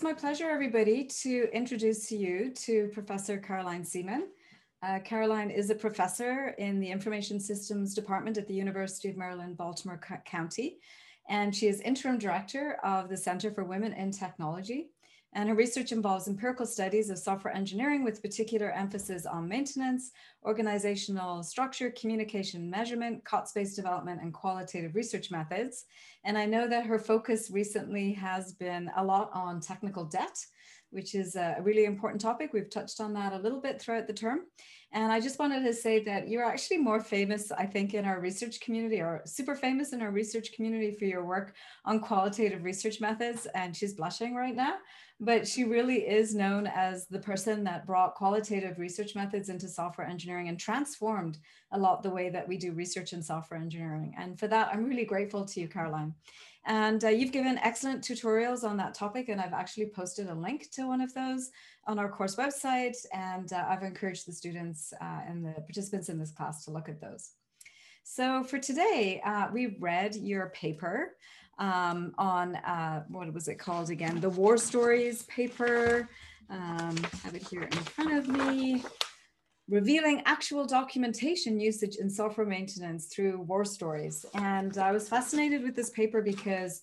it's my pleasure, everybody, to introduce you to Professor Carolyn Seaman. Uh, Carolyn is a professor in the Information Systems Department at the University of Maryland, Baltimore County, and she is interim director of the Center for Women in Technology. And her research involves empirical studies of software engineering with particular emphasis on maintenance, organizational structure, communication measurement, COTS-based development, and qualitative research methods. And I know that her focus recently has been a lot on technical debt, which is a really important topic. We've touched on that a little bit throughout the term. And I just wanted to say that you're actually more famous, I think, in our research community or super famous in our research community for your work on qualitative research methods. And she's blushing right now but she really is known as the person that brought qualitative research methods into software engineering and transformed a lot the way that we do research in software engineering. And for that, I'm really grateful to you, Carolyn. And uh, you've given excellent tutorials on that topic, and I've actually posted a link to one of those on our course website. And uh, I've encouraged the students uh, and the participants in this class to look at those. So for today, uh, we read your paper um, on uh, what was it called again? The War Stories paper. Um, have it here in front of me. Revealing actual documentation usage in software maintenance through war stories. And I was fascinated with this paper because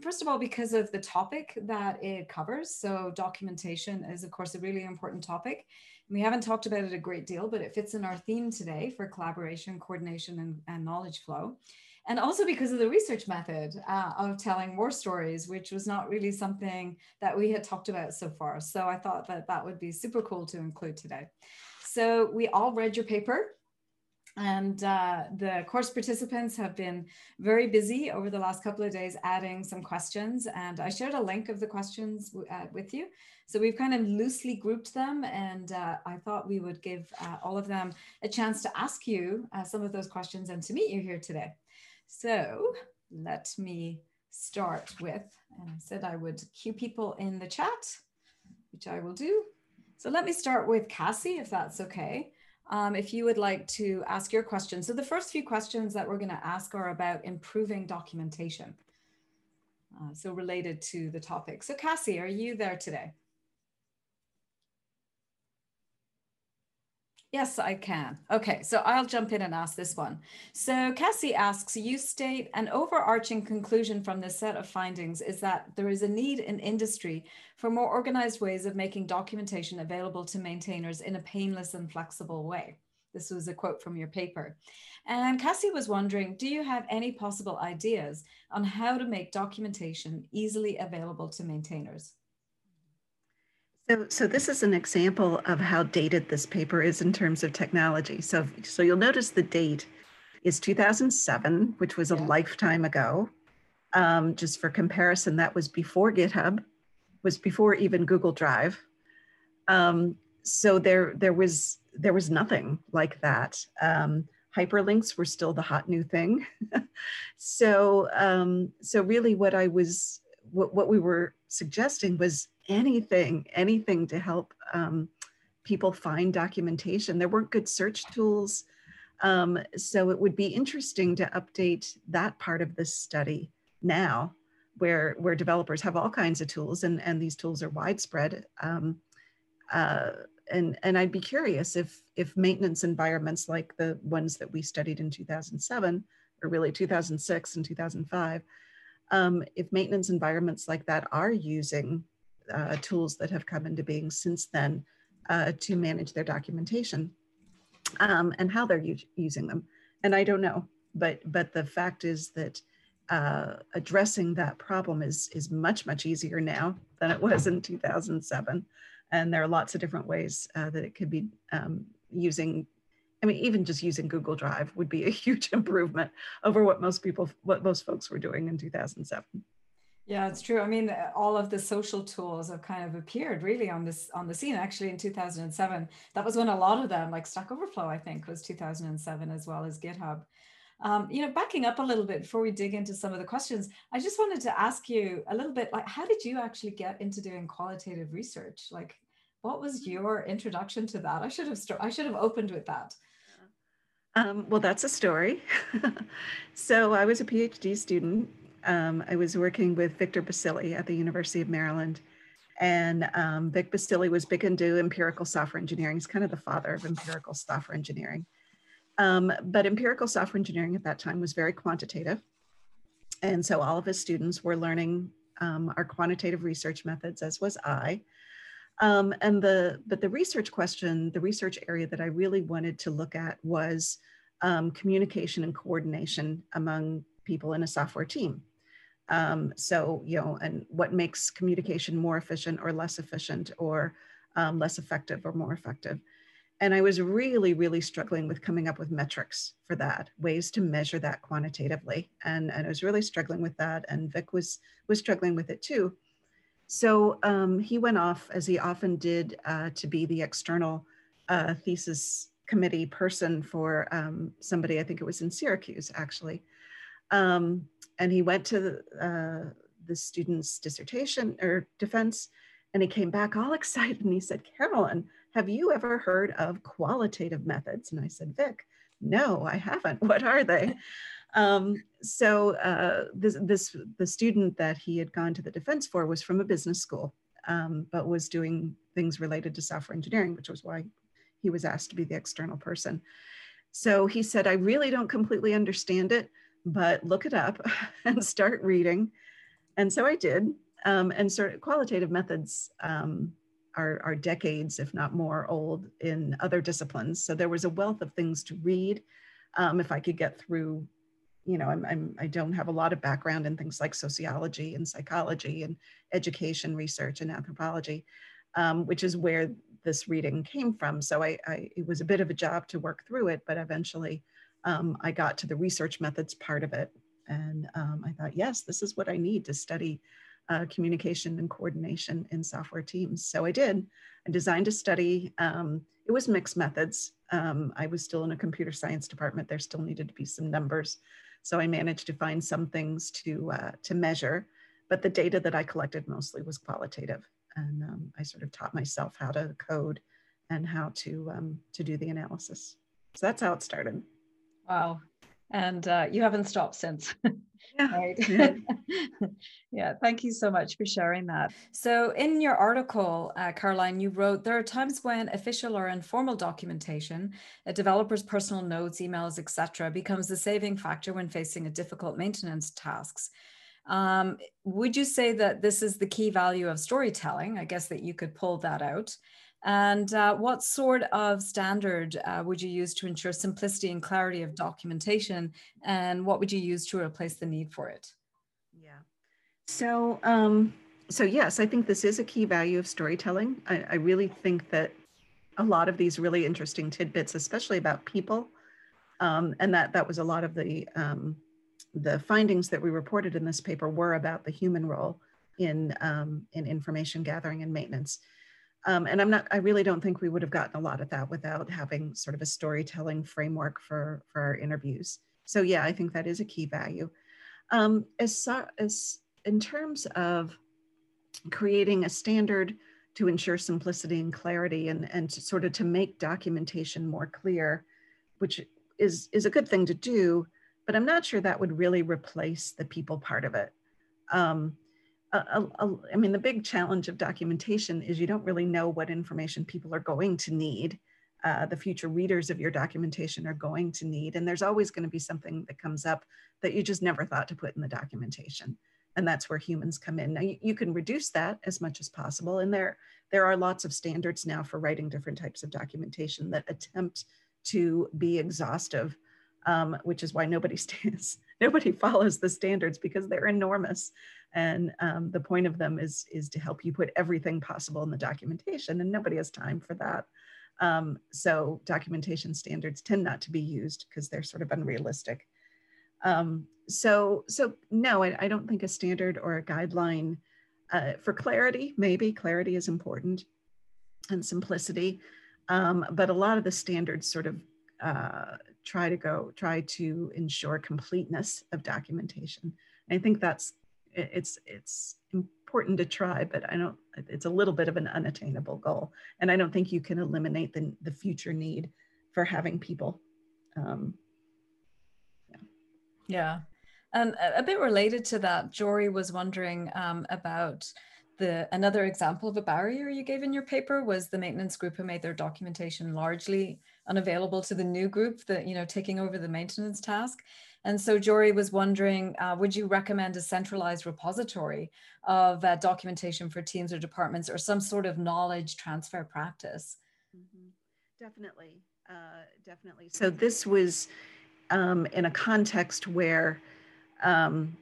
first of all, because of the topic that it covers. So documentation is of course a really important topic. We haven't talked about it a great deal, but it fits in our theme today for collaboration, coordination, and, and knowledge flow and also because of the research method uh, of telling war stories, which was not really something that we had talked about so far. So I thought that that would be super cool to include today. So we all read your paper and uh, the course participants have been very busy over the last couple of days adding some questions. And I shared a link of the questions uh, with you. So we've kind of loosely grouped them. And uh, I thought we would give uh, all of them a chance to ask you uh, some of those questions and to meet you here today. So let me start with, and I said I would cue people in the chat, which I will do. So let me start with Cassie, if that's okay. Um, if you would like to ask your question. So the first few questions that we're going to ask are about improving documentation. Uh, so related to the topic. So Cassie, are you there today? Yes, I can. Okay, so I'll jump in and ask this one. So Cassie asks, you state an overarching conclusion from this set of findings is that there is a need in industry for more organized ways of making documentation available to maintainers in a painless and flexible way. This was a quote from your paper. And Cassie was wondering, do you have any possible ideas on how to make documentation easily available to maintainers? So, so this is an example of how dated this paper is in terms of technology. So, so you'll notice the date is 2007, which was a yeah. lifetime ago. Um, just for comparison, that was before GitHub, was before even Google Drive. Um, so there, there was there was nothing like that. Um, hyperlinks were still the hot new thing. so, um, so really, what I was, what, what we were suggesting was anything, anything to help um, people find documentation. There weren't good search tools. Um, so it would be interesting to update that part of this study now where, where developers have all kinds of tools and, and these tools are widespread. Um, uh, and, and I'd be curious if, if maintenance environments like the ones that we studied in 2007, or really 2006 and 2005, um, if maintenance environments like that are using uh, tools that have come into being since then uh, to manage their documentation um, and how they're using them. And I don't know, but but the fact is that uh, addressing that problem is is much much easier now than it was in 2007, and there are lots of different ways uh, that it could be um, using. I mean, even just using Google Drive would be a huge improvement over what most people, what most folks were doing in 2007. Yeah, it's true. I mean, all of the social tools have kind of appeared really on this on the scene. Actually, in 2007, that was when a lot of them, like Stack Overflow, I think, was 2007 as well as GitHub. Um, you know, backing up a little bit before we dig into some of the questions, I just wanted to ask you a little bit, like, how did you actually get into doing qualitative research? Like, what was your introduction to that? I should have I should have opened with that. Um, well, that's a story. so I was a PhD student um, I was working with Victor Basili at the University of Maryland. And um, Vic Basili was big into empirical software engineering. He's kind of the father of empirical software engineering. Um, but empirical software engineering at that time was very quantitative. And so all of his students were learning um, our quantitative research methods, as was I. Um, and the, but the research question, the research area that I really wanted to look at was um, communication and coordination among people in a software team. Um, so, you know, and what makes communication more efficient or less efficient or um, less effective or more effective. And I was really, really struggling with coming up with metrics for that, ways to measure that quantitatively. And, and I was really struggling with that. And Vic was, was struggling with it too. So um, he went off, as he often did, uh, to be the external uh, thesis committee person for um, somebody, I think it was in Syracuse actually. Um, and he went to the, uh, the student's dissertation or defense and he came back all excited and he said, Carolyn, have you ever heard of qualitative methods? And I said, Vic, no, I haven't. What are they? Um, so uh, this, this, the student that he had gone to the defense for was from a business school, um, but was doing things related to software engineering, which was why he was asked to be the external person. So he said, I really don't completely understand it, but look it up and start reading. And so I did. Um, and sort of qualitative methods um, are, are, decades, if not more, old in other disciplines. So there was a wealth of things to read. Um, if I could get through, you know, I'm, I'm, I don't have a lot of background in things like sociology and psychology and education research and anthropology, um, which is where this reading came from. So I, I, it was a bit of a job to work through it, but eventually um, I got to the research methods part of it. And um, I thought, yes, this is what I need to study uh, communication and coordination in software teams. So I did. I designed a study. Um, it was mixed methods. Um, I was still in a computer science department. There still needed to be some numbers. So I managed to find some things to, uh, to measure, but the data that I collected mostly was qualitative and um, I sort of taught myself how to code and how to um, to do the analysis. So that's how it started. Wow, and uh, you haven't stopped since. Yeah. right. yeah. yeah. Thank you so much for sharing that. So, in your article, uh, Carolyn, you wrote there are times when official or informal documentation, a developer's personal notes, emails, etc., becomes the saving factor when facing a difficult maintenance tasks. Um, would you say that this is the key value of storytelling? I guess that you could pull that out. And uh, what sort of standard uh, would you use to ensure simplicity and clarity of documentation? And what would you use to replace the need for it? Yeah. So, um, so yes, I think this is a key value of storytelling. I, I really think that a lot of these really interesting tidbits, especially about people, um, and that that was a lot of the um, the findings that we reported in this paper were about the human role in, um, in information gathering and maintenance. Um, and I'm not, I really don't think we would have gotten a lot of that without having sort of a storytelling framework for, for our interviews. So yeah, I think that is a key value. Um, as, as in terms of creating a standard to ensure simplicity and clarity and, and sort of to make documentation more clear, which is, is a good thing to do, but I'm not sure that would really replace the people part of it. Um, a, a, I mean, the big challenge of documentation is you don't really know what information people are going to need. Uh, the future readers of your documentation are going to need, and there's always going to be something that comes up that you just never thought to put in the documentation. And that's where humans come in. Now you, you can reduce that as much as possible. And there, there are lots of standards now for writing different types of documentation that attempt to be exhaustive um, which is why nobody stands, nobody follows the standards because they're enormous. And um, the point of them is, is to help you put everything possible in the documentation and nobody has time for that. Um, so documentation standards tend not to be used because they're sort of unrealistic. Um, so, so no, I, I, don't think a standard or a guideline uh, for clarity, maybe clarity is important and simplicity. Um, but a lot of the standards sort of uh, try to go try to ensure completeness of documentation. And I think that's it's it's important to try, but I don't. It's a little bit of an unattainable goal, and I don't think you can eliminate the the future need for having people. Um, yeah. yeah. And a bit related to that, Jory was wondering um, about the another example of a barrier you gave in your paper was the maintenance group who made their documentation largely unavailable to the new group that you know taking over the maintenance task and so Jory was wondering, uh, would you recommend a centralized repository of uh, documentation for teams or departments or some sort of knowledge transfer practice? Mm -hmm. Definitely, uh, definitely. So this was um, in a context where um,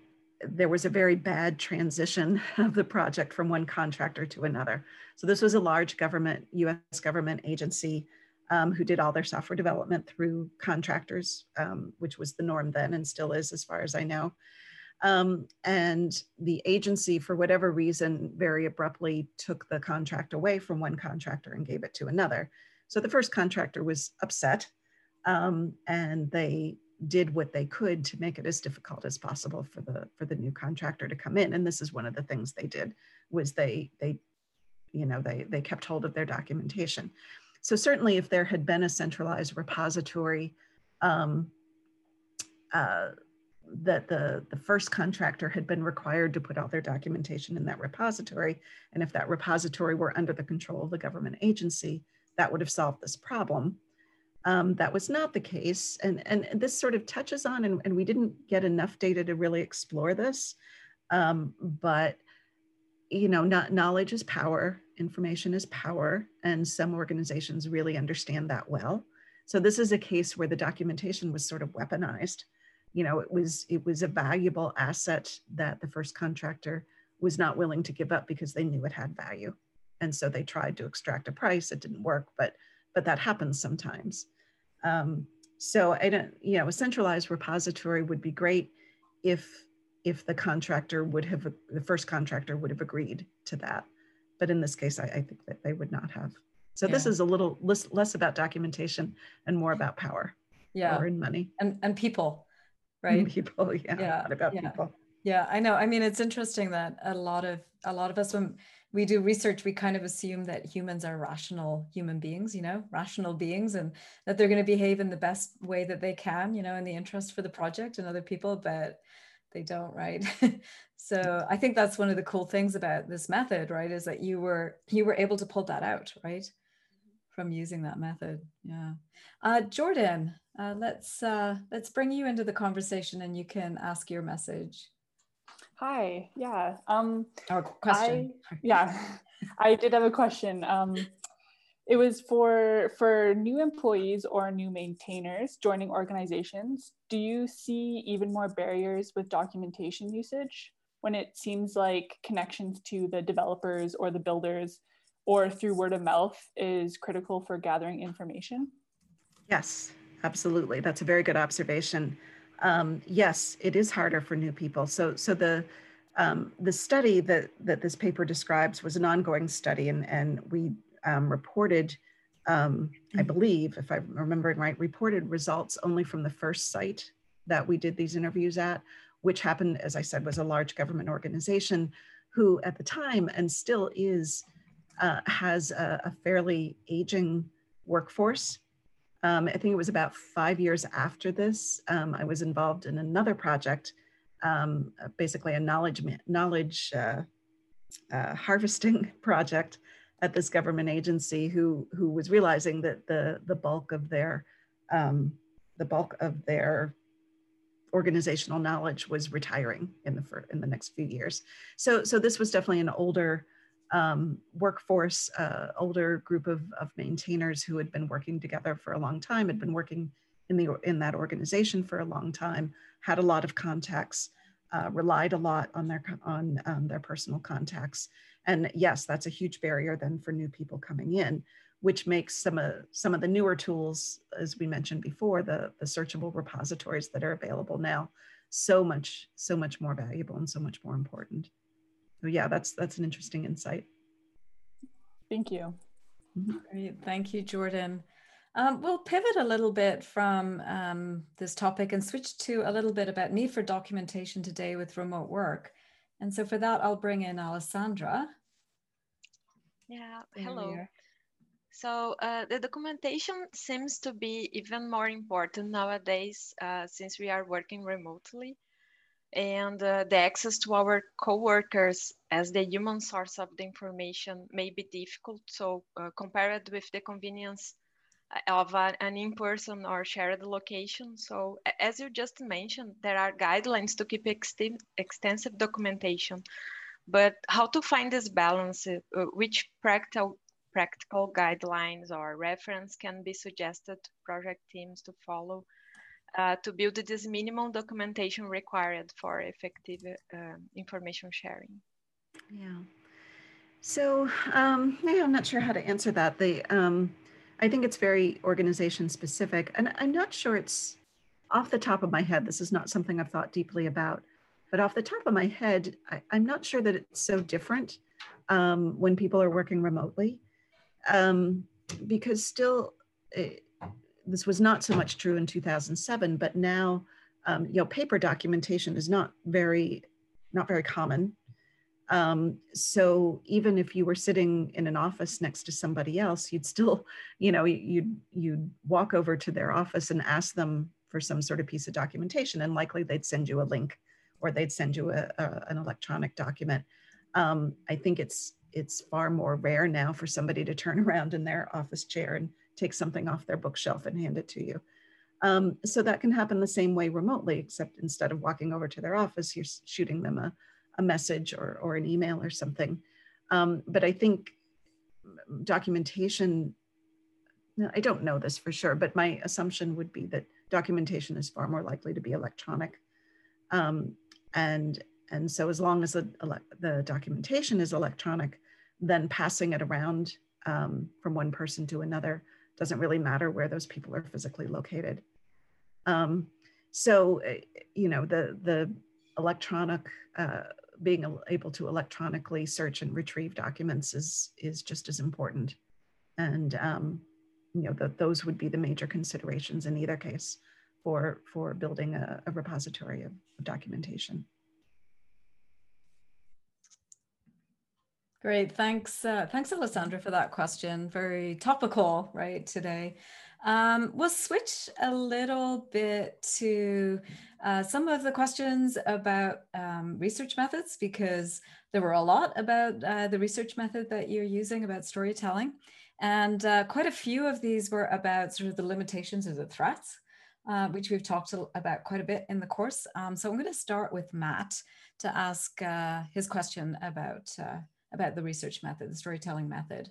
there was a very bad transition of the project from one contractor to another. So this was a large government, US government agency um, who did all their software development through contractors, um, which was the norm then and still is as far as I know. Um, and the agency, for whatever reason, very abruptly took the contract away from one contractor and gave it to another. So the first contractor was upset um, and they did what they could to make it as difficult as possible for the for the new contractor to come in and this is one of the things they did was they they you know they they kept hold of their documentation so certainly if there had been a centralized repository um, uh, that the, the first contractor had been required to put all their documentation in that repository, and if that repository were under the control of the government agency, that would have solved this problem. Um, that was not the case. And, and this sort of touches on, and, and we didn't get enough data to really explore this, um, but you know, not, knowledge is power, information is power, and some organizations really understand that well. So this is a case where the documentation was sort of weaponized. You know, it was it was a valuable asset that the first contractor was not willing to give up because they knew it had value. And so they tried to extract a price. It didn't work, but but that happens sometimes. Um, so I don't, you know, a centralized repository would be great if if the contractor would have, the first contractor would have agreed to that. But in this case, I, I think that they would not have. So yeah. this is a little less, less about documentation and more about power. Yeah. Power and money. And, and people, right? people, yeah. Yeah. Not about yeah. people. Yeah, I know. I mean, it's interesting that a lot of a lot of us when we do research, we kind of assume that humans are rational human beings, you know, rational beings, and that they're going to behave in the best way that they can, you know, in the interest for the project and other people, but they don't, right? so I think that's one of the cool things about this method, right? Is that you were you were able to pull that out, right? From using that method. Yeah. Uh, Jordan, uh, let's uh, let's bring you into the conversation and you can ask your message. Hi. Yeah. Um, Our question. I, yeah, I did have a question. Um, it was for for new employees or new maintainers joining organizations. Do you see even more barriers with documentation usage when it seems like connections to the developers or the builders or through word of mouth is critical for gathering information? Yes, absolutely. That's a very good observation um, yes, it is harder for new people. So, so the um, the study that that this paper describes was an ongoing study, and and we um, reported, um, I mm. believe, if I'm remembering right, reported results only from the first site that we did these interviews at, which happened, as I said, was a large government organization, who at the time and still is uh, has a, a fairly aging workforce um, I think it was about five years after this, um, I was involved in another project, um, basically a knowledge knowledge uh, uh, harvesting project at this government agency who who was realizing that the the bulk of their um, the bulk of their organizational knowledge was retiring in the in the next few years. So so this was definitely an older um, workforce, uh, older group of, of maintainers who had been working together for a long time, had been working in, the, in that organization for a long time, had a lot of contacts, uh, relied a lot on their, on um, their personal contacts. And yes, that's a huge barrier then for new people coming in, which makes some of, some of the newer tools, as we mentioned before, the, the searchable repositories that are available now, so much, so much more valuable and so much more important so yeah, that's that's an interesting insight. Thank you. Mm-hmm. Great, thank you, Jordan. Um, we'll pivot a little bit from um, this topic and switch to a little bit about need for documentation today with remote work. And so for that, I'll bring in Alessandra. Yeah, hello. So uh, the documentation seems to be even more important nowadays uh, since we are working remotely and uh, the access to our coworkers as the human source of the information may be difficult. So uh, compared with the convenience uh, of an in-person or shared location. So as you just mentioned, there are guidelines to keep extensive documentation, but how to find this balance, uh, which practical practical guidelines or reference can be suggested to project teams to follow uh, to build this minimum documentation required for effective uh, information sharing? Yeah. So um, I'm not sure how to answer that. The um, I think it's very organization specific, and I'm not sure it's off the top of my head. This is not something I've thought deeply about, but off the top of my head, I, am not sure that it's so different um, when people are working remotely, um, because still. It, this was not so much true in 2007, but now, um, you know, paper documentation is not very, not very common. Um, so even if you were sitting in an office next to somebody else, you'd still, you know, you'd you'd walk over to their office and ask them for some sort of piece of documentation, and likely they'd send you a link or they'd send you a, a an electronic document. Um, I think it's it's far more rare now for somebody to turn around in their office chair and take something off their bookshelf and hand it to you. Um, so that can happen the same way remotely, except instead of walking over to their office, you're shooting them a, a message or, or an email or something. Um, but I think documentation, I don't know this for sure, but my assumption would be that documentation is far more likely to be electronic. Um, and, and so as long as the, the documentation is electronic, then passing it around um, from one person to another doesn't really matter where those people are physically located. Um, so, eh, you know, the, the electronic, uh, being able to electronically search and retrieve documents is, is just as important. And, um, you know, the, those would be the major considerations in either case for, for building a, a repository of, of documentation. Great, thanks, uh, thanks, Alessandra, for that question. Very topical, right, today. Um, we'll switch a little bit to uh, some of the questions about um, research methods because there were a lot about uh, the research method that you're using about storytelling. And uh, quite a few of these were about sort of the limitations of the threats, uh, which we've talked about quite a bit in the course. Um, so I'm going to start with Matt to ask uh, his question about uh, about the research method, the storytelling method.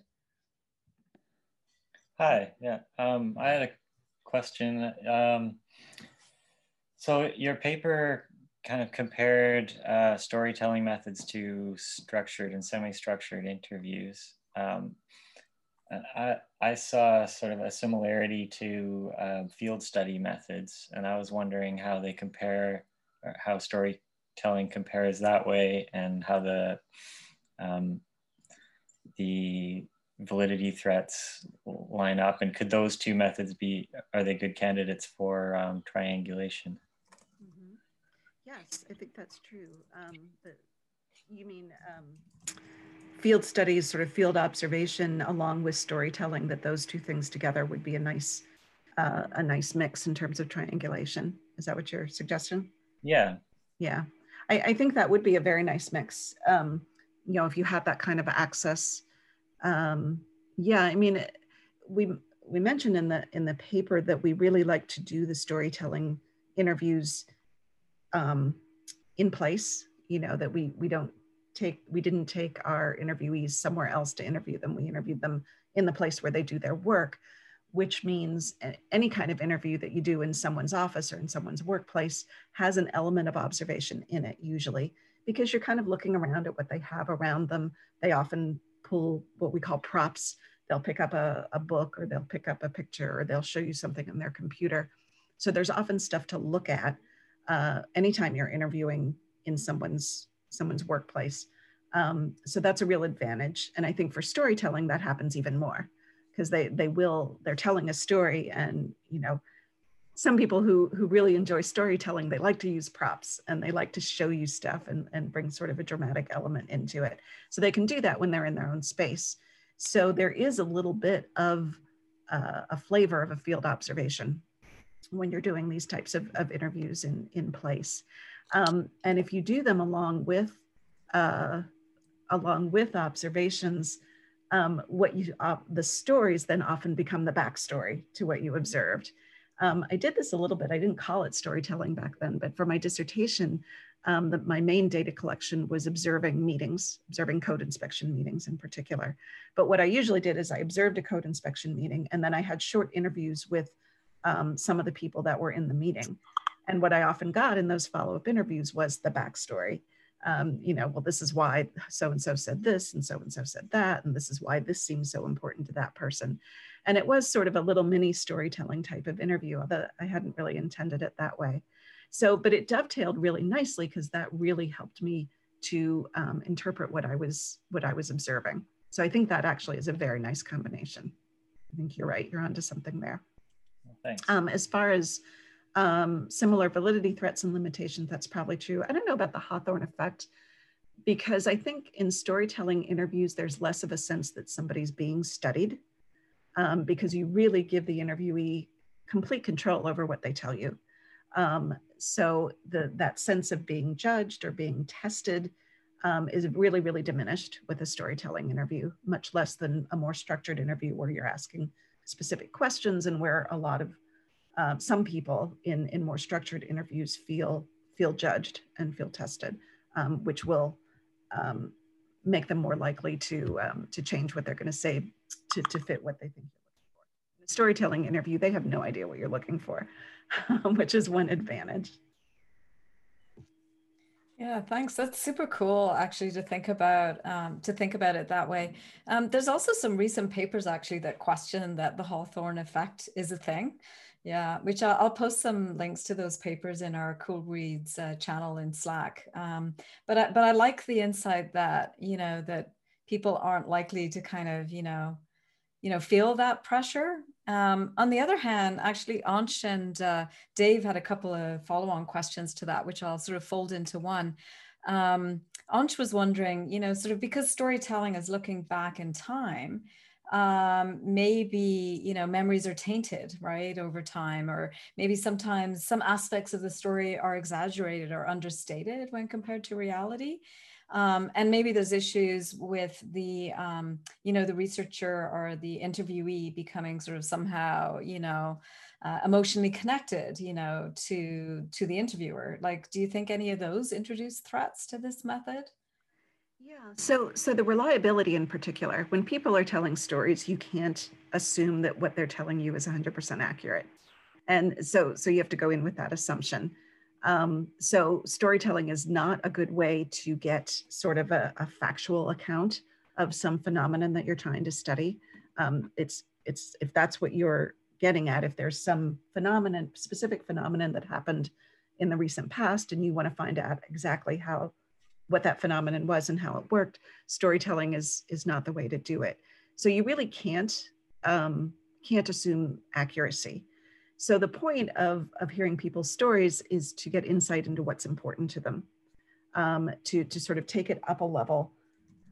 Hi, yeah, um, I had a question. Um, so your paper kind of compared uh, storytelling methods to structured and semi-structured interviews. Um, I, I saw sort of a similarity to uh, field study methods, and I was wondering how they compare, how storytelling compares that way, and how the um, the validity threats line up? And could those two methods be are they good candidates for um, triangulation? Mm-hmm. yes i think that's true. Um, you mean um, field studies sort of field observation along with storytelling that those two things together would be a nice uh, a nice mix in terms of triangulation. Is that what you're suggesting yeah. Yeah. I, I think that would be a very nice mix. Um, you know, if you have that kind of access. Um, yeah, I mean, we we mentioned in the in the paper that we really like to do the storytelling interviews um, in place. You know, that we we don't take we didn't take our interviewees somewhere else to interview them. We interviewed them in the place where they do their work, which means any kind of interview that you do in someone's office or in someone's workplace has an element of observation in it usually because you're kind of looking around at what they have around them. They often pull what we call props. They'll pick up a, a book or they'll pick up a picture or they'll show you something on their computer. So there's often stuff to look at uh, anytime you're interviewing in someone's someone's workplace. Um, so that's a real advantage. And I think for storytelling, that happens even more because they they will they're telling a story and you know some people who who really enjoy storytelling they like to use props and they like to show you stuff and, and bring sort of a dramatic element into it. So they can do that when they're in their own space. So there is a little bit of uh, a flavor of a field observation when you're doing these types of, of interviews in, in place. Um, and if you do them along with uh, along with observations, um, what you uh, the stories then often become the backstory to what you observed. Um, I did this a little bit. I didn't call it storytelling back then, but for my dissertation, um, the, my main data collection was observing meetings, observing code inspection meetings in particular. But what I usually did is I observed a code inspection meeting and then I had short interviews with um, some of the people that were in the meeting. And what I often got in those follow-up interviews was the backstory. Um, you know, well, this is why so-and-so said this and so-and-so said that, and this is why this seems so important to that person. And it was sort of a little mini storytelling type of interview, although I hadn't really intended it that way. So, but it dovetailed really nicely because that really helped me to um, interpret what I was what I was observing. So I think that actually is a very nice combination. I think you're right. You're onto something there. Thanks. Um, as far as um, similar validity threats and limitations, that's probably true. I don't know about the Hawthorne effect because I think in storytelling interviews, there's less of a sense that somebody's being studied um, because you really give the interviewee complete control over what they tell you. Um, so the, that sense of being judged or being tested um, is really, really diminished with a storytelling interview, much less than a more structured interview where you're asking specific questions and where a lot of uh, some people in, in more structured interviews feel, feel judged and feel tested, um, which will um, make them more likely to, um, to change what they're going to say to, to fit what they think you're looking for. In a storytelling interview, they have no idea what you're looking for, which is one advantage. Yeah, thanks. That's super cool, actually, to think about um, to think about it that way. Um, there's also some recent papers actually that question that the Hawthorne effect is a thing. Yeah, which I'll, I'll post some links to those papers in our Cool Reads uh, channel in Slack. Um, but I, but I like the insight that you know that people aren't likely to kind of you know you know feel that pressure um, on the other hand, actually, Ansh and uh, Dave had a couple of follow on questions to that, which I'll sort of fold into one. Um, Ansh was wondering, you know, sort of because storytelling is looking back in time, um, maybe, you know, memories are tainted, right, over time, or maybe sometimes some aspects of the story are exaggerated or understated when compared to reality. Um, and maybe those issues with the, um, you know, the researcher or the interviewee becoming sort of somehow, you know, uh, emotionally connected, you know, to to the interviewer. Like, do you think any of those introduce threats to this method? Yeah. So, so the reliability in particular, when people are telling stories, you can't assume that what they're telling you is 100% accurate, and so so you have to go in with that assumption. Um, so storytelling is not a good way to get sort of a, a factual account of some phenomenon that you're trying to study. Um, it's it's if that's what you're getting at, if there's some phenomenon, specific phenomenon that happened in the recent past, and you want to find out exactly how what that phenomenon was and how it worked, storytelling is is not the way to do it. So you really can't um, can't assume accuracy. So the point of, of hearing people's stories is to get insight into what's important to them, um, to, to sort of take it up a level,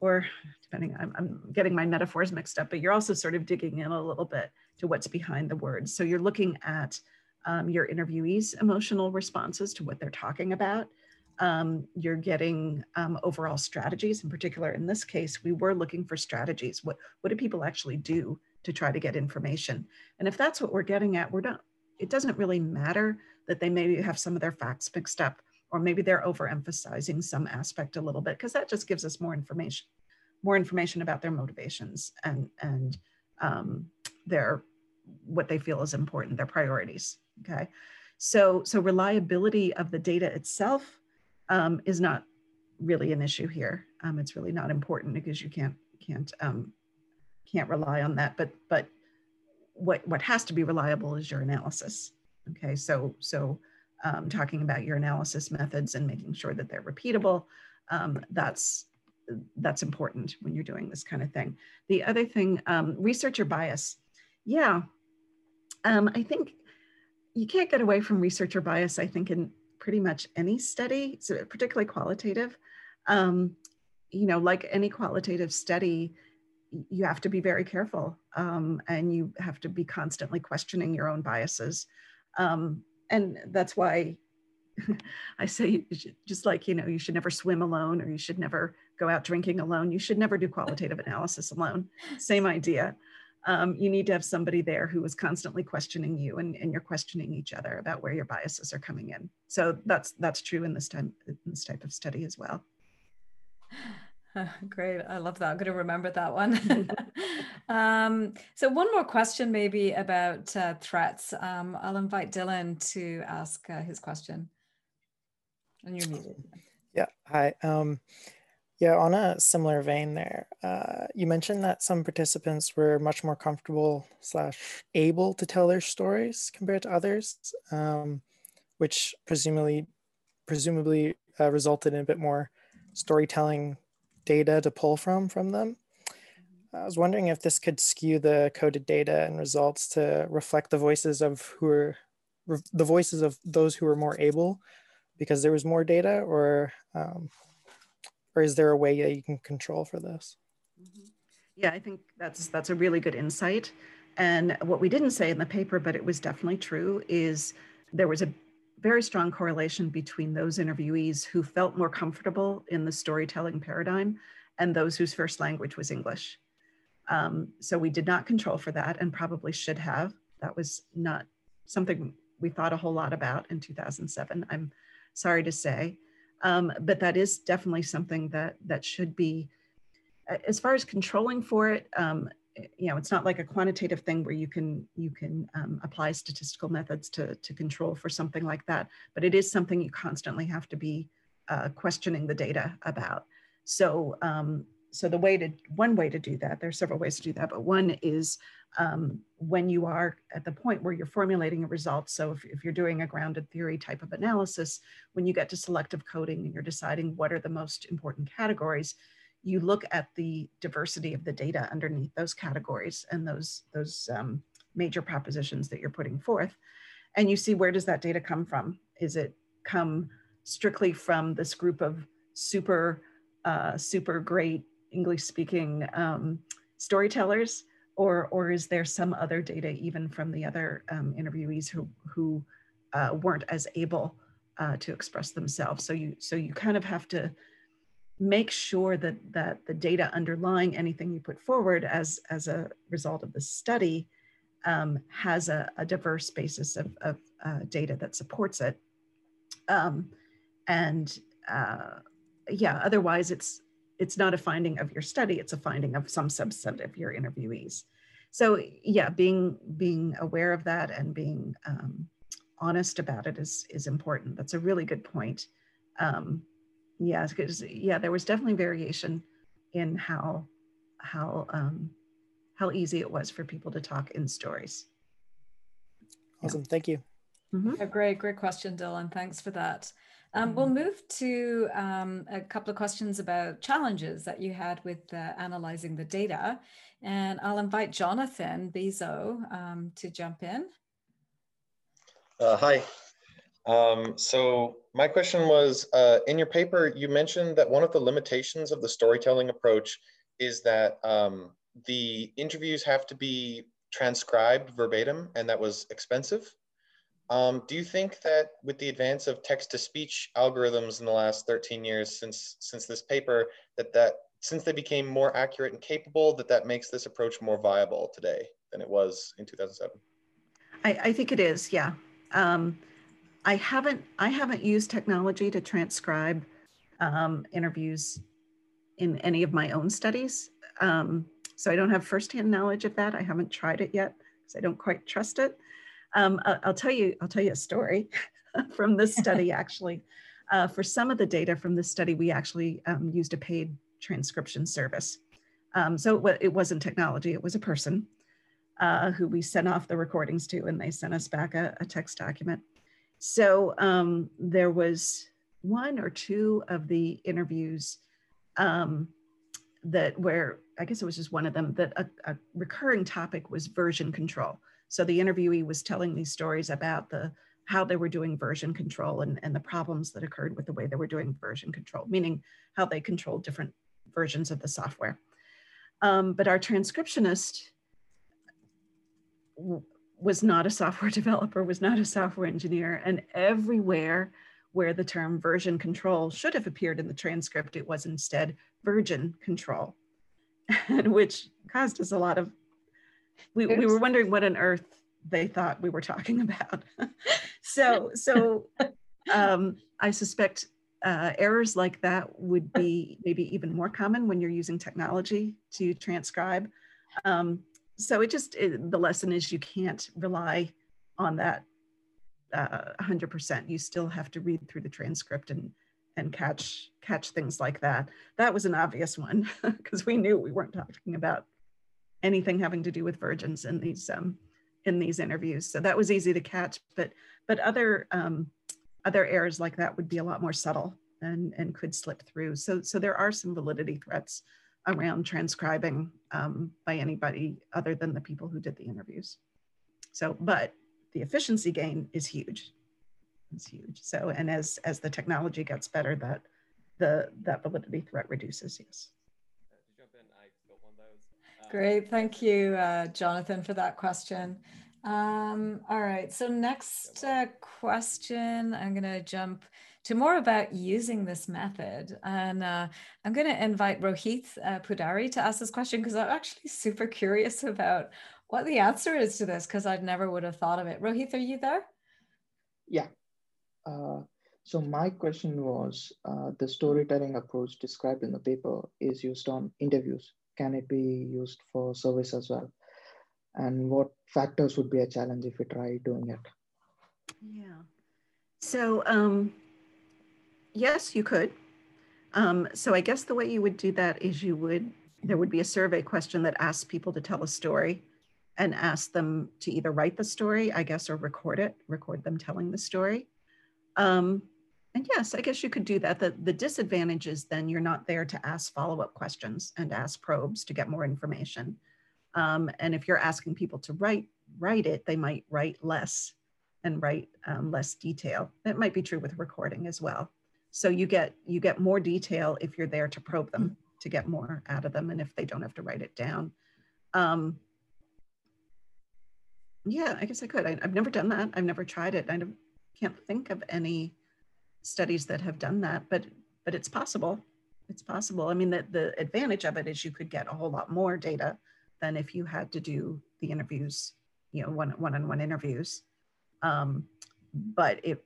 or depending, I'm, I'm getting my metaphors mixed up, but you're also sort of digging in a little bit to what's behind the words. So you're looking at um, your interviewees' emotional responses to what they're talking about. Um, you're getting um, overall strategies. In particular, in this case, we were looking for strategies. What, what do people actually do to try to get information? And if that's what we're getting at, we're not, it doesn't really matter that they maybe have some of their facts mixed up or maybe they're overemphasizing some aspect a little bit because that just gives us more information more information about their motivations and and um, their what they feel is important their priorities okay? So so reliability of the data itself um, is not really an issue here. Um, it's really not important because you can't can't um, can't rely on that but but what, what has to be reliable is your analysis. Okay, so, so um, talking about your analysis methods and making sure that they're repeatable, um, that's, that's important when you're doing this kind of thing. The other thing, um, researcher bias. Yeah, um, I think you can't get away from researcher bias, I think, in pretty much any study, so particularly qualitative. Um, you know, like any qualitative study, you have to be very careful um, and you have to be constantly questioning your own biases. Um, and that's why I say just like, you know, you should never swim alone or you should never go out drinking alone. You should never do qualitative analysis alone. Same idea. Um, you need to have somebody there who is constantly questioning you and, and you're questioning each other about where your biases are coming in. So that's that's true in this time in this type of study as well. Great. I love that. I'm going to remember that one. um, so, one more question, maybe about uh, threats. Um, I'll invite Dylan to ask uh, his question. And you're muted. Yeah. Hi. Um, yeah, on a similar vein there, uh, you mentioned that some participants were much more comfortable slash able to tell their stories compared to others, um, which presumably presumably uh, resulted in a bit more storytelling data to pull from from them. I was wondering if this could skew the coded data and results to reflect the voices of who are the voices of those who are more able because there was more data or um, or is there a way that you can control for this? Mm-hmm. Yeah, I think that's that's a really good insight. And what we didn't say in the paper, but it was definitely true, is there was a very strong correlation between those interviewees who felt more comfortable in the storytelling paradigm and those whose first language was English. Um, so we did not control for that and probably should have. That was not something we thought a whole lot about in 2007, I'm sorry to say. Um, but that is definitely something that, that should be, as far as controlling for it, um, you know, it's not like a quantitative thing where you can you can um, apply statistical methods to to control for something like that. But it is something you constantly have to be uh, questioning the data about. So um, so the way to one way to do that, there are several ways to do that, but one is um, when you are at the point where you're formulating a result. So if, if you're doing a grounded theory type of analysis, when you get to selective coding and you're deciding what are the most important categories, you look at the diversity of the data underneath those categories and those, those um, major propositions that you're putting forth. And you see where does that data come from? Is it come strictly from this group of super, uh, super great English speaking um, storytellers? Or, or is there some other data even from the other um, interviewees who, who uh, weren't as able uh, to express themselves? So you, so you kind of have to make sure that that the data underlying anything you put forward as as a result of the study um, has a, a, diverse basis of, of uh, data that supports it. Um, and uh, yeah otherwise it's it's not a finding of your study it's a finding of some subset of your interviewees. So yeah being being aware of that and being um, honest about it is is important. That's a really good point. Um, yeah, because yeah, there was definitely variation in how how um, how easy it was for people to talk in stories. Awesome, yeah. thank you. Mm-hmm. A great, great question, Dylan. Thanks for that. Um, mm-hmm. We'll move to um, a couple of questions about challenges that you had with uh, analyzing the data. And I'll invite Jonathan Bezo um, to jump in. Uh, hi, um, so my question was, uh, in your paper, you mentioned that one of the limitations of the storytelling approach is that um, the interviews have to be transcribed verbatim and that was expensive. Um, do you think that with the advance of text-to-speech algorithms in the last 13 years since, since this paper, that, that since they became more accurate and capable, that that makes this approach more viable today than it was in 2007? I, I think it is, yeah. Um, I haven't I haven't used technology to transcribe um, interviews in any of my own studies. Um, so I don't have firsthand knowledge of that. I haven't tried it yet because I don't quite trust it. Um, I'll tell you I'll tell you a story from this study actually. Uh, for some of the data from this study, we actually um, used a paid transcription service. Um, so it, it, wasn't technology; it was a person uh, who we sent off the recordings to, and they sent us back a, a text document. So um, there was one or two of the interviews um, that where I guess it was just one of them that a, a, recurring topic was version control. So the interviewee was telling these stories about the how they were doing version control and, and the problems that occurred with the way they were doing version control, meaning how they controlled different versions of the software. Um, but our transcriptionist was not a software developer, was not a software engineer, and everywhere where the term version control should have appeared in the transcript. It was instead virgin control, and which caused us a lot of, we, we were wondering what on earth they thought we were talking about. so, so um, I suspect uh, errors like that would be maybe even more common when you're using technology to transcribe. Um, so it just, it, the lesson is you can't rely on that uh, 100%. You still have to read through the transcript and and catch catch things like that. That was an obvious one because we knew we weren't talking about anything having to do with virgins in these um, in these interviews. So that was easy to catch. But but other um, other errors like that would be a lot more subtle and and could slip through. So so there are some validity threats around transcribing um, by anybody other than the people who did the interviews. So but the efficiency gain is huge. It's huge. So, and as as the technology gets better, that the that validity threat reduces. Yes. Great, thank you, uh, Jonathan, for that question. Um, all right, so next uh, question, I'm going to jump to more about using this method. And uh, I'm going to invite Rohit uh, Pudari to ask this question because I'm actually super curious about what the answer is to this because I never would have thought of it. Rohit, are you there? Yeah. Uh, so my question was, uh, the storytelling approach described in the paper is used on interviews. Can it be used for service as well? And what factors would be a challenge if we try doing it? Yeah. So um, yes, you could. Um, so I guess the way you would do that is you would, there would be a survey question that asks people to tell a story and ask them to either write the story, I guess, or record it, record them telling the story. Um, and yes, I guess you could do that. The, the disadvantage is then you're not there to ask follow-up questions and ask probes to get more information. Um, and if you're asking people to write, write it, they might write less and write um, less detail. That might be true with recording as well. So you get you get more detail if you're there to probe them to get more out of them, and if they don't have to write it down. Um, yeah, I guess I could. I, have never done that. I've never tried it. I can't think of any studies that have done that, but but it's possible. It's possible. I mean, the, the advantage of it is you could get a whole lot more data than if you had to do the interviews, you know, one one-on-one interviews. Um, but it,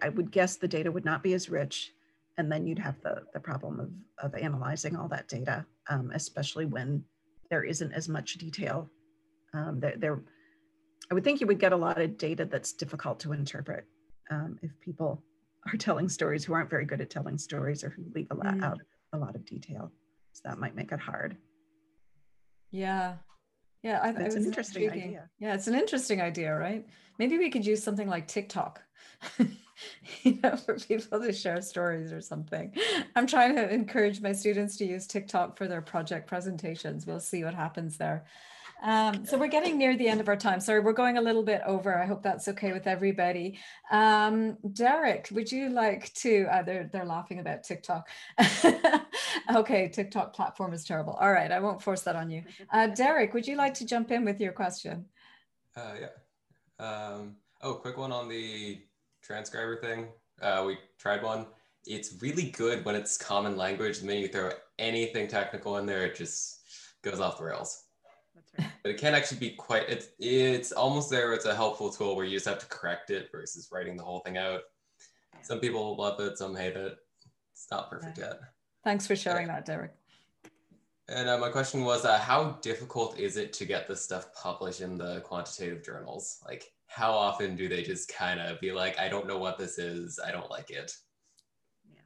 I would guess the data would not be as rich, and then you'd have the the problem of of analyzing all that data, um, especially when there isn't as much detail. Um, there, there I would think you would get a lot of data that's difficult to interpret um, if people are telling stories who aren't very good at telling stories or who leave a lot mm. out a lot of detail. So that might make it hard. Yeah. Yeah, I, That's an interesting intriguing. idea. Yeah, it's an interesting idea, right? Maybe we could use something like TikTok, you know, for people to share stories or something. I'm trying to encourage my students to use TikTok for their project presentations. We'll see what happens there. Um, so we're getting near the end of our time. Sorry, we're going a little bit over. I hope that's okay with everybody. Um, Derek, would you like to, uh, they're, they're laughing about TikTok. okay, TikTok platform is terrible. All right, I won't force that on you. Uh, Derek, would you like to jump in with your question? Uh, yeah. Um, oh, quick one on the transcriber thing. Uh, we tried one. It's really good when it's common language. The minute you throw anything technical in there, it just goes off the rails. That's right. But it can actually be quite, it's, it's almost there. It's a helpful tool where you just have to correct it versus writing the whole thing out. Some people love it, some hate it. It's not perfect yet. Thanks for sharing yeah. that, Derek. And uh, my question was, uh, how difficult is it to get this stuff published in the quantitative journals? Like, how often do they just kind of be like, I don't know what this is, I don't like it? Yeah.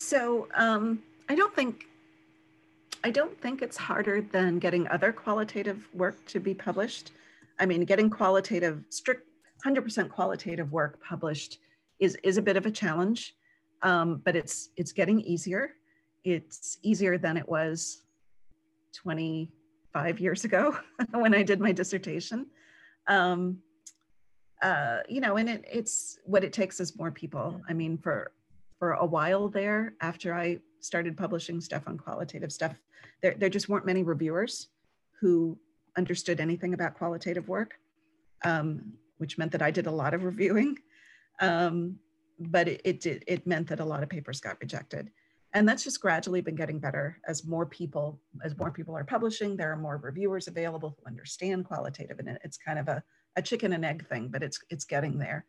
So um, I don't think I don't think it's harder than getting other qualitative work to be published. I mean, getting qualitative, strict 100% qualitative work published is, is a bit of a challenge, um, but it's, it's getting easier. It's easier than it was 25 years ago when I did my dissertation. Um, uh, you know, and it, it's what it takes is more people. I mean, for for a while there, after I started publishing stuff on qualitative stuff, there, there just weren't many reviewers who understood anything about qualitative work, um, which meant that I did a lot of reviewing. Um, but it, it did, it meant that a lot of papers got rejected. And that's just gradually been getting better as more people, as more people are publishing, there are more reviewers available who understand qualitative and it's kind of a, a chicken and egg thing, but it's, it's getting there.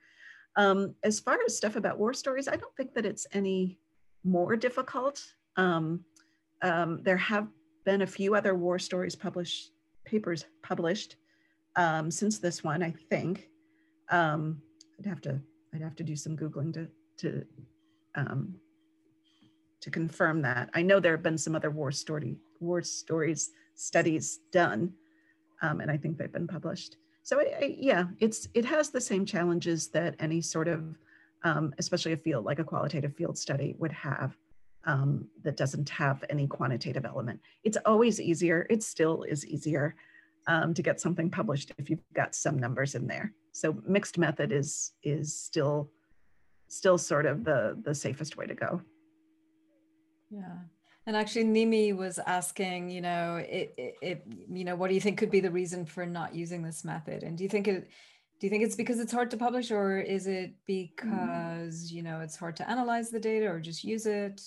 Um, as far as stuff about war stories, I don't think that it's any more difficult. Um, um, there have been a few other war stories published, papers published um, since this one, I think. Um, I'd have to, I'd have to do some Googling to, to, um, to confirm that. I know there have been some other war story, war stories studies done, and I think they've been published. So I, I, yeah, it's it has the same challenges that any sort of, um, especially a field like a qualitative field study would have um, that doesn't have any quantitative element. It's always easier, it still is easier um, to get something published if you've got some numbers in there. So mixed method is, is still, still sort of the, the safest way to go. Yeah. And actually, Nimi was asking, you know, it, it, it, you know, what do you think could be the reason for not using this method? And do you think it, do you think it's because it's hard to publish, or is it because you know it's hard to analyze the data, or just use it?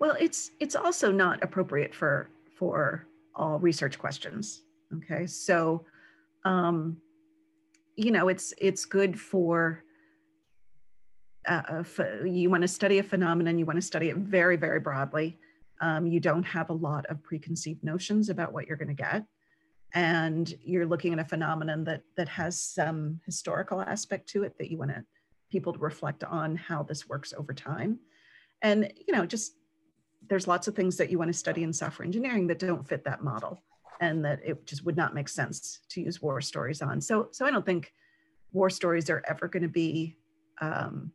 Well, it's it's also not appropriate for for all research questions. Okay, so um, you know it's it's good for uh, you want to study a phenomenon, you want to study it very very broadly. Um, you don't have a lot of preconceived notions about what you're going to get, and you're looking at a phenomenon that that has some historical aspect to it that you want to people to reflect on how this works over time and you know just there's lots of things that you want to study in software engineering that don't fit that model and that it just would not make sense to use war stories on. So, so I don't think war stories are ever going to be um,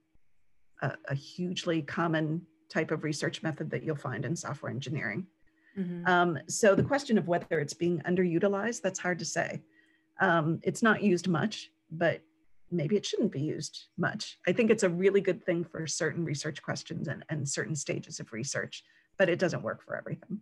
a, a, hugely common type of research method that you'll find in software engineering. Mm-hmm. Um, so the question of whether it's being underutilized, that's hard to say. Um, it's not used much, but maybe it shouldn't be used much. I think it's a really good thing for certain research questions and, and certain stages of research but it doesn't work for everything.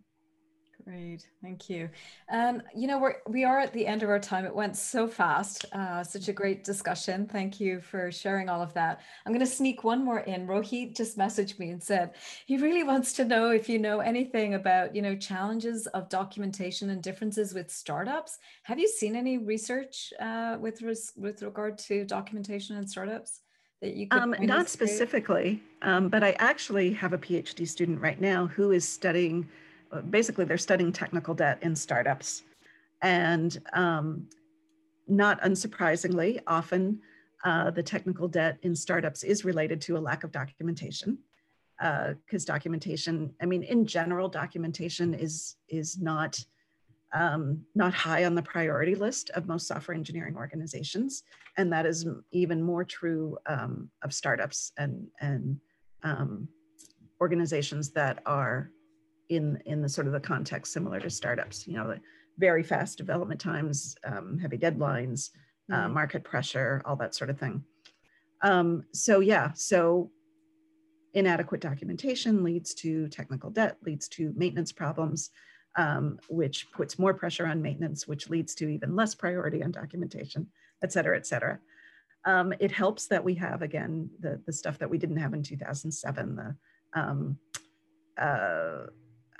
Great, thank you. And um, you know, we're we are at the end of our time. It went so fast. Uh, such a great discussion. Thank you for sharing all of that. I'm going to sneak one more in. Rohit just messaged me and said he really wants to know if you know anything about you know challenges of documentation and differences with startups. Have you seen any research uh, with res- with regard to documentation and startups? that you could um, not specifically um, but i actually have a phd student right now who is studying basically they're studying technical debt in startups and um, not unsurprisingly often uh, the technical debt in startups is related to a lack of documentation because uh, documentation i mean in general documentation is is not um, not high on the priority list of most software engineering organizations. And that is even more true um, of startups and, and um, organizations that are in, in the sort of the context similar to startups, you know, the very fast development times, um, heavy deadlines, uh, mm-hmm. market pressure, all that sort of thing. Um, so yeah, so inadequate documentation leads to technical debt, leads to maintenance problems, um, which puts more pressure on maintenance, which leads to even less priority on documentation, et cetera, et cetera. Um, it helps that we have, again, the, the stuff that we didn't have in 2007, the, um, uh,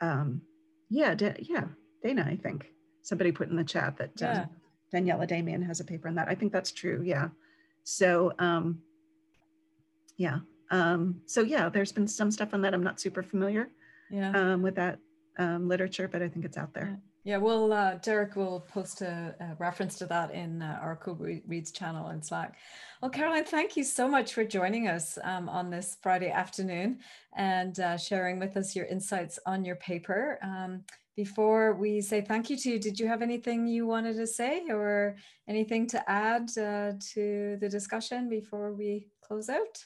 um, yeah, yeah, Dana, I think. Somebody put in the chat that uh, yeah. Daniela Damian has a paper on that. I think that's true, yeah. So, um, yeah. Um, so yeah, there's been some stuff on that. I'm not super familiar yeah. um, with that um, literature, but I think it's out there. Yeah, well, uh, Derek will post a, a, reference to that in uh, our Code Reads channel in Slack. Well, Carolyn, thank you so much for joining us um, on this Friday afternoon and uh, sharing with us your insights on your paper. Um, before we say thank you to you, did you have anything you wanted to say or anything to add uh, to the discussion before we close out?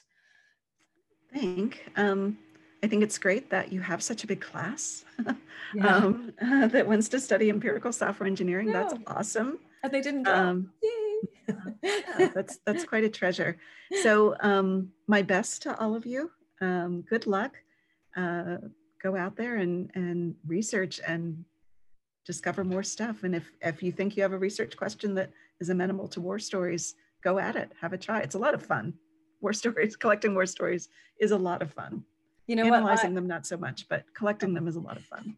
I think. Um, I think it's great that you have such a big class yeah. um, uh, that wants to study empirical software engineering. Yeah. That's awesome. And they didn't go. Um, yeah, that's that's quite a treasure. So um, my best to all of you. Um, good luck. Uh, go out there and and research and discover more stuff. And if if you think you have a research question that is amenable to war stories, go at it. Have a try. It's a lot of fun. War stories, collecting war stories is a lot of fun. You know, analyzing I, them not so much, but collecting them is a lot of fun.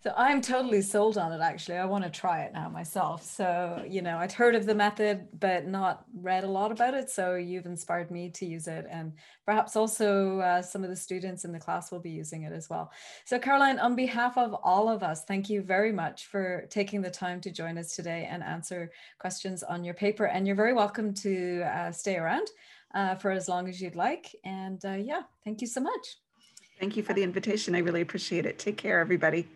So I'm totally sold on it actually. I want to try it now myself. So, you know, I'd heard of the method, but not read a lot about it. So you've inspired me to use it. And perhaps also uh, some of the students in the class will be using it as well. So, Carolyn, on behalf of all of us, thank you very much for taking the time to join us today and answer questions on your paper. And you're very welcome to uh, stay around uh, for as long as you'd like. And uh, yeah, thank you so much. Thank you for the invitation. I really appreciate it. Take care, everybody.